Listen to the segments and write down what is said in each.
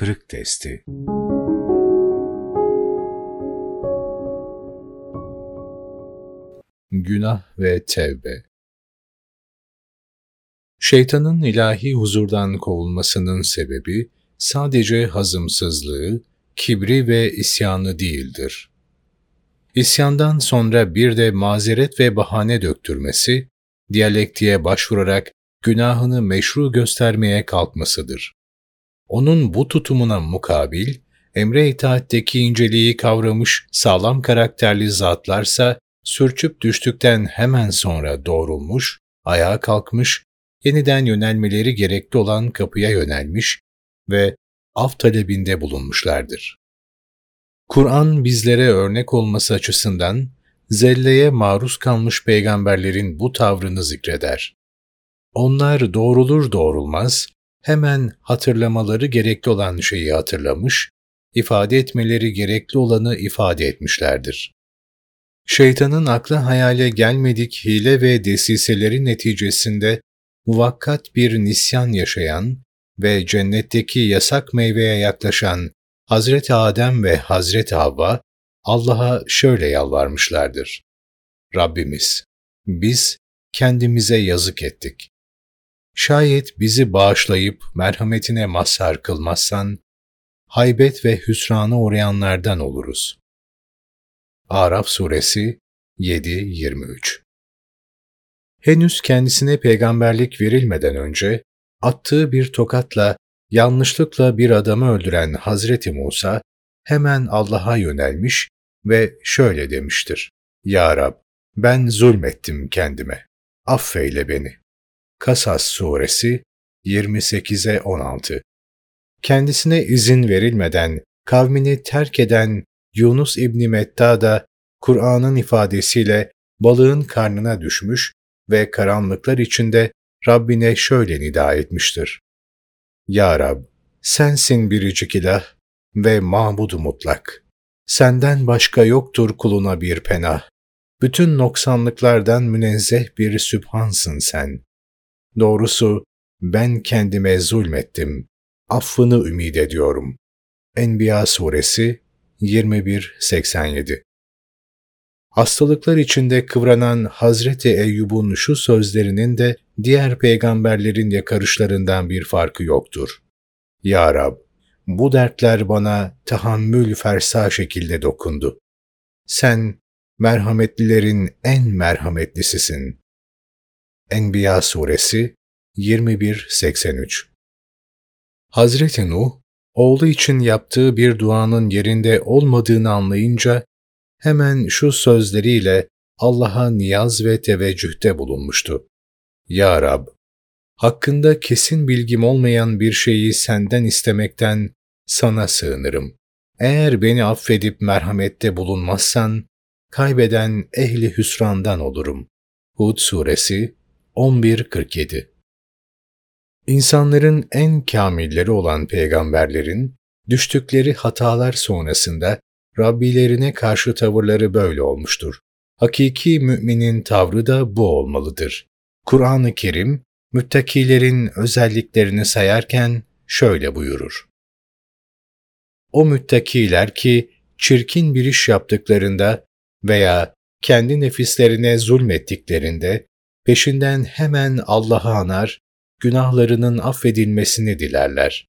kırık testi. Günah ve Tevbe Şeytanın ilahi huzurdan kovulmasının sebebi sadece hazımsızlığı, kibri ve isyanı değildir. İsyandan sonra bir de mazeret ve bahane döktürmesi, diyalektiğe başvurarak günahını meşru göstermeye kalkmasıdır. Onun bu tutumuna mukabil, emre itaatteki inceliği kavramış sağlam karakterli zatlarsa, sürçüp düştükten hemen sonra doğrulmuş, ayağa kalkmış, yeniden yönelmeleri gerekli olan kapıya yönelmiş ve af talebinde bulunmuşlardır. Kur'an bizlere örnek olması açısından zelleye maruz kalmış peygamberlerin bu tavrını zikreder. Onlar doğrulur doğrulmaz hemen hatırlamaları gerekli olan şeyi hatırlamış, ifade etmeleri gerekli olanı ifade etmişlerdir. Şeytanın akla hayale gelmedik hile ve desiseleri neticesinde muvakkat bir nisyan yaşayan ve cennetteki yasak meyveye yaklaşan Hazreti Adem ve Hazreti Havva Allah'a şöyle yalvarmışlardır. Rabbimiz, biz kendimize yazık ettik. Şayet bizi bağışlayıp merhametine mazhar kılmazsan, haybet ve hüsrana uğrayanlardan oluruz. Araf Suresi 7-23 Henüz kendisine peygamberlik verilmeden önce, attığı bir tokatla yanlışlıkla bir adamı öldüren Hazreti Musa, hemen Allah'a yönelmiş ve şöyle demiştir. Ya Rab, ben zulmettim kendime. Affeyle beni. Kasas Suresi 28'e 16 Kendisine izin verilmeden kavmini terk eden Yunus İbni Metta da Kur'an'ın ifadesiyle balığın karnına düşmüş ve karanlıklar içinde Rabbine şöyle nida etmiştir. Ya Rab, sensin biricik ilah ve mahmudu mutlak. Senden başka yoktur kuluna bir penah. Bütün noksanlıklardan münezzeh bir sübhansın sen. Doğrusu ben kendime zulmettim. Affını ümid ediyorum. Enbiya Suresi 21-87 Hastalıklar içinde kıvranan Hazreti Eyyub'un şu sözlerinin de diğer peygamberlerin yakarışlarından bir farkı yoktur. Ya Rab, bu dertler bana tahammül fersa şekilde dokundu. Sen merhametlilerin en merhametlisisin. Enbiya Suresi 21-83 Hazreti Nuh, oğlu için yaptığı bir duanın yerinde olmadığını anlayınca hemen şu sözleriyle Allah'a niyaz ve teveccühte bulunmuştu. Ya Rab, hakkında kesin bilgim olmayan bir şeyi senden istemekten sana sığınırım. Eğer beni affedip merhamette bulunmazsan, kaybeden ehli hüsrandan olurum. Hud Suresi 11.47 İnsanların en kamilleri olan peygamberlerin, düştükleri hatalar sonrasında Rabbilerine karşı tavırları böyle olmuştur. Hakiki müminin tavrı da bu olmalıdır. Kur'an-ı Kerim, müttakilerin özelliklerini sayarken şöyle buyurur. O müttakiler ki çirkin bir iş yaptıklarında veya kendi nefislerine zulmettiklerinde peşinden hemen Allah'ı anar, günahlarının affedilmesini dilerler.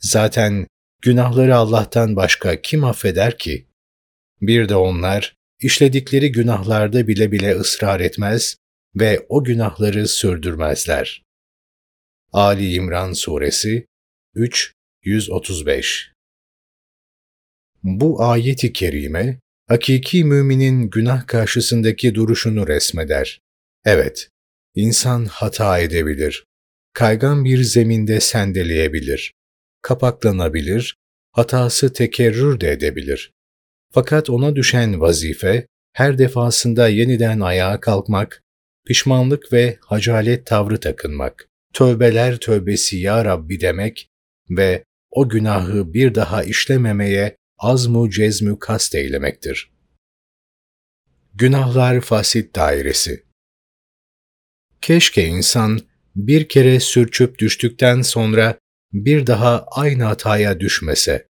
Zaten günahları Allah'tan başka kim affeder ki? Bir de onlar işledikleri günahlarda bile bile ısrar etmez ve o günahları sürdürmezler. Ali İmran Suresi 3 135 Bu ayeti kerime, hakiki müminin günah karşısındaki duruşunu resmeder. Evet, insan hata edebilir, kaygan bir zeminde sendeleyebilir kapaklanabilir, hatası tekerrür de edebilir. Fakat ona düşen vazife, her defasında yeniden ayağa kalkmak, pişmanlık ve hacalet tavrı takınmak, tövbeler tövbesi ya Rabbi demek ve o günahı bir daha işlememeye azmu cezmü kast eylemektir. Günahlar fasit dairesi Keşke insan bir kere sürçüp düştükten sonra bir daha aynı hataya düşmese,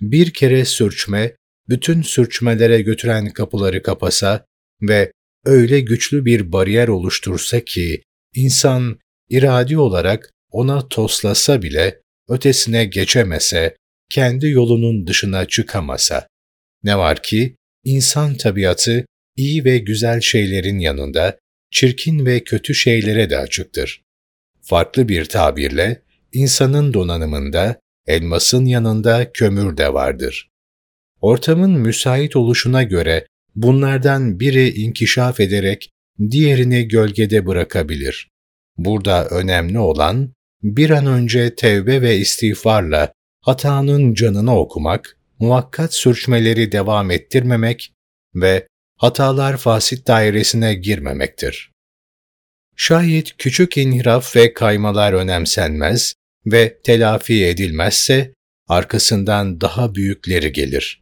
bir kere sürçme, bütün sürçmelere götüren kapıları kapasa ve öyle güçlü bir bariyer oluştursa ki, insan iradi olarak ona toslasa bile ötesine geçemese, kendi yolunun dışına çıkamasa. Ne var ki, insan tabiatı iyi ve güzel şeylerin yanında çirkin ve kötü şeylere de açıktır. Farklı bir tabirle, insanın donanımında elmasın yanında kömür de vardır. Ortamın müsait oluşuna göre bunlardan biri inkişaf ederek diğerini gölgede bırakabilir. Burada önemli olan bir an önce tevbe ve istiğfarla hatanın canını okumak, muvakkat sürçmeleri devam ettirmemek ve hatalar fasit dairesine girmemektir. Şayet küçük inhiraf ve kaymalar önemsenmez ve telafi edilmezse arkasından daha büyükleri gelir.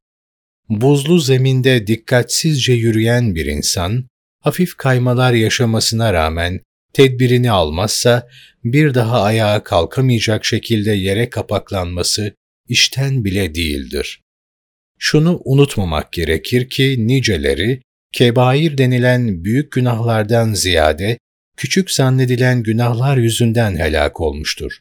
Buzlu zeminde dikkatsizce yürüyen bir insan, hafif kaymalar yaşamasına rağmen tedbirini almazsa bir daha ayağa kalkamayacak şekilde yere kapaklanması işten bile değildir. Şunu unutmamak gerekir ki niceleri kebair denilen büyük günahlardan ziyade küçük zannedilen günahlar yüzünden helak olmuştur.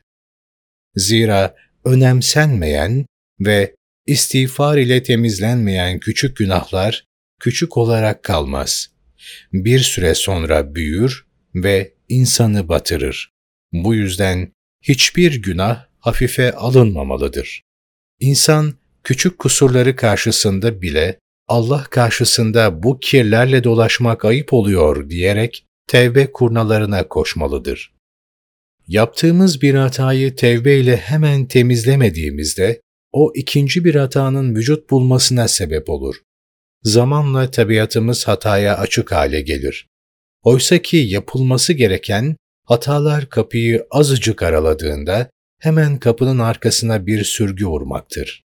Zira önemsenmeyen ve istiğfar ile temizlenmeyen küçük günahlar küçük olarak kalmaz. Bir süre sonra büyür ve insanı batırır. Bu yüzden hiçbir günah hafife alınmamalıdır. İnsan küçük kusurları karşısında bile Allah karşısında bu kirlerle dolaşmak ayıp oluyor diyerek tevbe kurnalarına koşmalıdır. Yaptığımız bir hatayı tevbe ile hemen temizlemediğimizde o ikinci bir hatanın vücut bulmasına sebep olur. Zamanla tabiatımız hataya açık hale gelir. Oysa ki yapılması gereken hatalar kapıyı azıcık araladığında hemen kapının arkasına bir sürgü vurmaktır.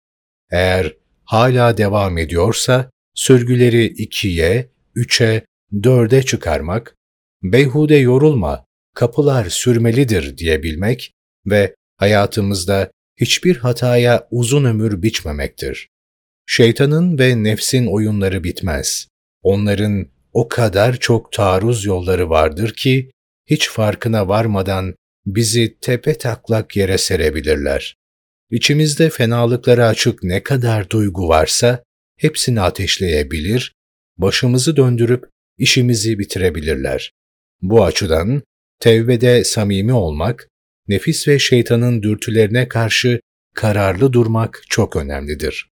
Eğer hala devam ediyorsa sürgüleri ikiye, üçe, dörde çıkarmak, beyhude yorulma, kapılar sürmelidir diyebilmek ve hayatımızda hiçbir hataya uzun ömür biçmemektir. Şeytanın ve nefsin oyunları bitmez. Onların o kadar çok taarruz yolları vardır ki hiç farkına varmadan bizi tepe taklak yere serebilirler. İçimizde fenalıklara açık ne kadar duygu varsa hepsini ateşleyebilir, başımızı döndürüp işimizi bitirebilirler. Bu açıdan tevbede samimi olmak, nefis ve şeytanın dürtülerine karşı kararlı durmak çok önemlidir.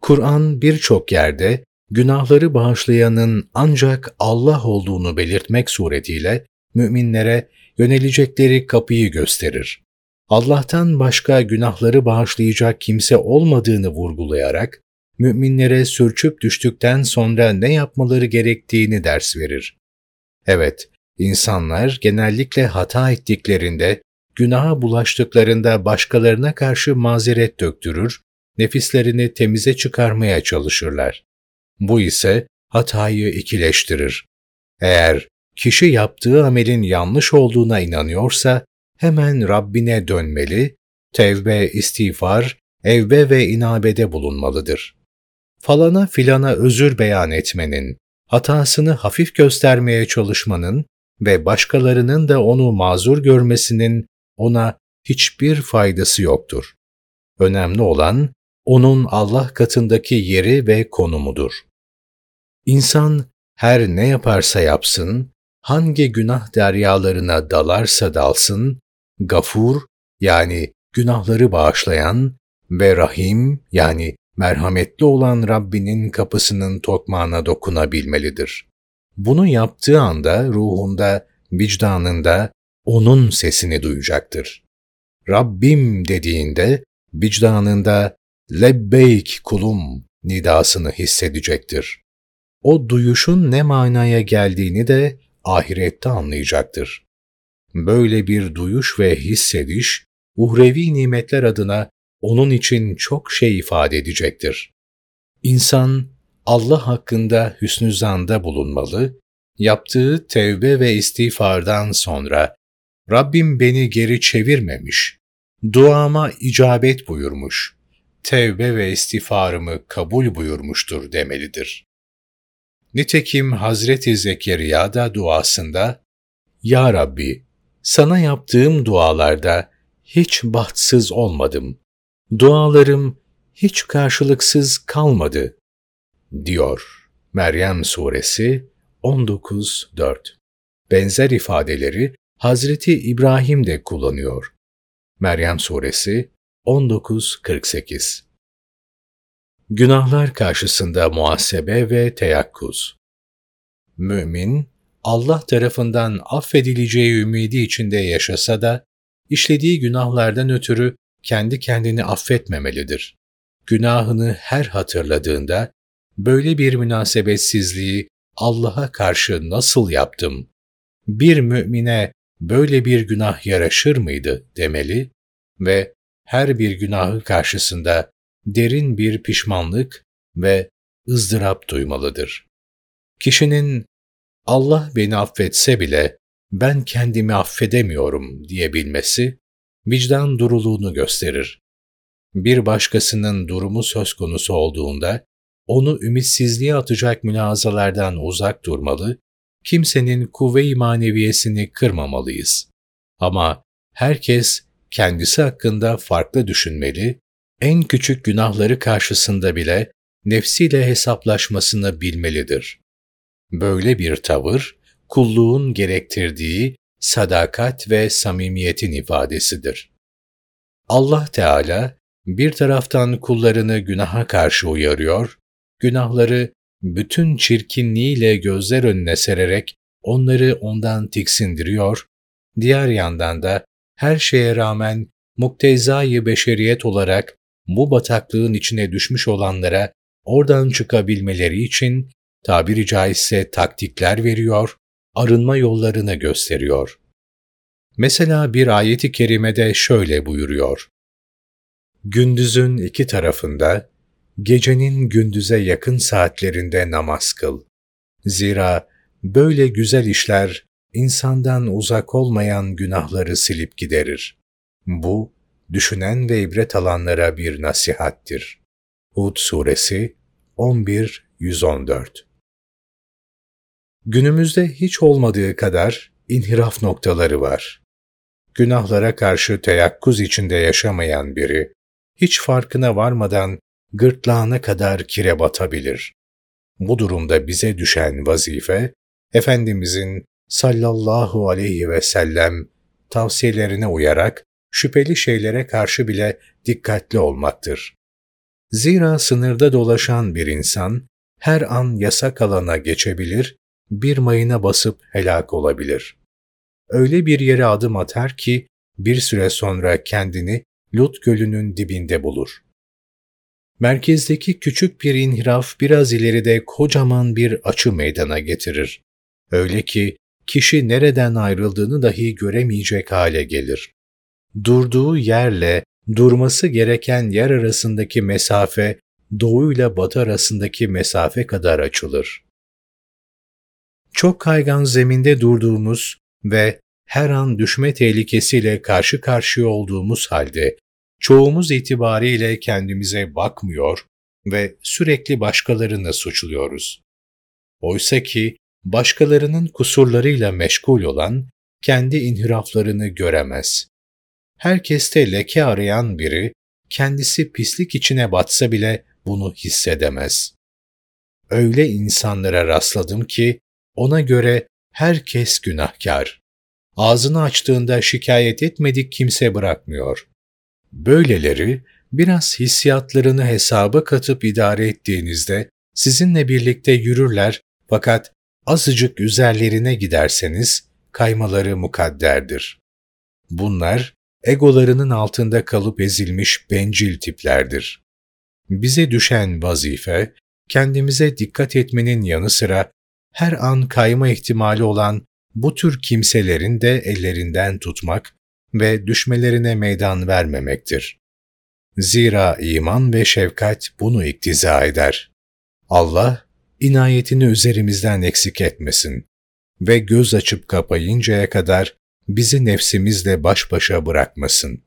Kur'an birçok yerde günahları bağışlayanın ancak Allah olduğunu belirtmek suretiyle müminlere yönelecekleri kapıyı gösterir. Allah'tan başka günahları bağışlayacak kimse olmadığını vurgulayarak, müminlere sürçüp düştükten sonra ne yapmaları gerektiğini ders verir. Evet, insanlar genellikle hata ettiklerinde, günaha bulaştıklarında başkalarına karşı mazeret döktürür, nefislerini temize çıkarmaya çalışırlar. Bu ise hatayı ikileştirir. Eğer kişi yaptığı amelin yanlış olduğuna inanıyorsa, hemen Rabbine dönmeli, tevbe, istiğfar, evbe ve inabede bulunmalıdır. Falana filana özür beyan etmenin, hatasını hafif göstermeye çalışmanın ve başkalarının da onu mazur görmesinin ona hiçbir faydası yoktur. Önemli olan onun Allah katındaki yeri ve konumudur. İnsan her ne yaparsa yapsın, hangi günah deryalarına dalarsa dalsın, Gafur yani günahları bağışlayan ve Rahim yani merhametli olan Rabbinin kapısının tokmağına dokunabilmelidir. Bunu yaptığı anda ruhunda, vicdanında onun sesini duyacaktır. Rabbim dediğinde vicdanında lebbeyk kulum nidasını hissedecektir. O duyuşun ne manaya geldiğini de ahirette anlayacaktır. Böyle bir duyuş ve hissediş, uhrevi nimetler adına onun için çok şey ifade edecektir. İnsan, Allah hakkında hüsnü zanda bulunmalı, yaptığı tevbe ve istiğfardan sonra Rabbim beni geri çevirmemiş, duama icabet buyurmuş, tevbe ve istiğfarımı kabul buyurmuştur demelidir. Nitekim Hazreti Zekeriya da duasında, Ya Rabbi, sana yaptığım dualarda hiç bahtsız olmadım. Dualarım hiç karşılıksız kalmadı, diyor Meryem Suresi 19.4. Benzer ifadeleri Hazreti İbrahim de kullanıyor. Meryem Suresi 19.48 Günahlar karşısında muhasebe ve teyakkuz Mümin, Allah tarafından affedileceği ümidi içinde yaşasa da, işlediği günahlardan ötürü kendi kendini affetmemelidir. Günahını her hatırladığında, böyle bir münasebetsizliği Allah'a karşı nasıl yaptım? Bir mümine böyle bir günah yaraşır mıydı demeli ve her bir günahı karşısında derin bir pişmanlık ve ızdırap duymalıdır. Kişinin Allah beni affetse bile ben kendimi affedemiyorum diyebilmesi vicdan duruluğunu gösterir. Bir başkasının durumu söz konusu olduğunda onu ümitsizliğe atacak mülazalardan uzak durmalı, kimsenin kuvve-i maneviyesini kırmamalıyız. Ama herkes kendisi hakkında farklı düşünmeli, en küçük günahları karşısında bile nefsiyle hesaplaşmasını bilmelidir. Böyle bir tavır, kulluğun gerektirdiği sadakat ve samimiyetin ifadesidir. Allah Teala bir taraftan kullarını günaha karşı uyarıyor, günahları bütün çirkinliğiyle gözler önüne sererek onları ondan tiksindiriyor, diğer yandan da her şeye rağmen muktezai beşeriyet olarak bu bataklığın içine düşmüş olanlara oradan çıkabilmeleri için tabiri caizse taktikler veriyor, arınma yollarını gösteriyor. Mesela bir ayeti kerimede şöyle buyuruyor. Gündüzün iki tarafında, gecenin gündüze yakın saatlerinde namaz kıl. Zira böyle güzel işler insandan uzak olmayan günahları silip giderir. Bu, düşünen ve ibret alanlara bir nasihattir. Hud Suresi 11-114 Günümüzde hiç olmadığı kadar inhiraf noktaları var. Günahlara karşı teyakkuz içinde yaşamayan biri, hiç farkına varmadan gırtlağına kadar kire batabilir. Bu durumda bize düşen vazife, Efendimizin sallallahu aleyhi ve sellem tavsiyelerine uyarak şüpheli şeylere karşı bile dikkatli olmaktır. Zira sınırda dolaşan bir insan her an yasak alana geçebilir, bir mayına basıp helak olabilir. Öyle bir yere adım atar ki bir süre sonra kendini Lut Gölü'nün dibinde bulur. Merkezdeki küçük bir inhiraf biraz ileride kocaman bir açı meydana getirir. Öyle ki kişi nereden ayrıldığını dahi göremeyecek hale gelir. Durduğu yerle durması gereken yer arasındaki mesafe doğu ile batı arasındaki mesafe kadar açılır. Çok kaygan zeminde durduğumuz ve her an düşme tehlikesiyle karşı karşıya olduğumuz halde çoğumuz itibariyle kendimize bakmıyor ve sürekli başkalarını suçluyoruz. Oysa ki başkalarının kusurlarıyla meşgul olan kendi inhiraflarını göremez. Herkeste leke arayan biri kendisi pislik içine batsa bile bunu hissedemez. Öyle insanlara rastladım ki ona göre herkes günahkar. Ağzını açtığında şikayet etmedik kimse bırakmıyor. Böyleleri biraz hissiyatlarını hesaba katıp idare ettiğinizde sizinle birlikte yürürler fakat azıcık üzerlerine giderseniz kaymaları mukadderdir. Bunlar egolarının altında kalıp ezilmiş bencil tiplerdir. Bize düşen vazife, kendimize dikkat etmenin yanı sıra her an kayma ihtimali olan bu tür kimselerin de ellerinden tutmak ve düşmelerine meydan vermemektir. Zira iman ve şefkat bunu iktiza eder. Allah, inayetini üzerimizden eksik etmesin ve göz açıp kapayıncaya kadar bizi nefsimizle baş başa bırakmasın.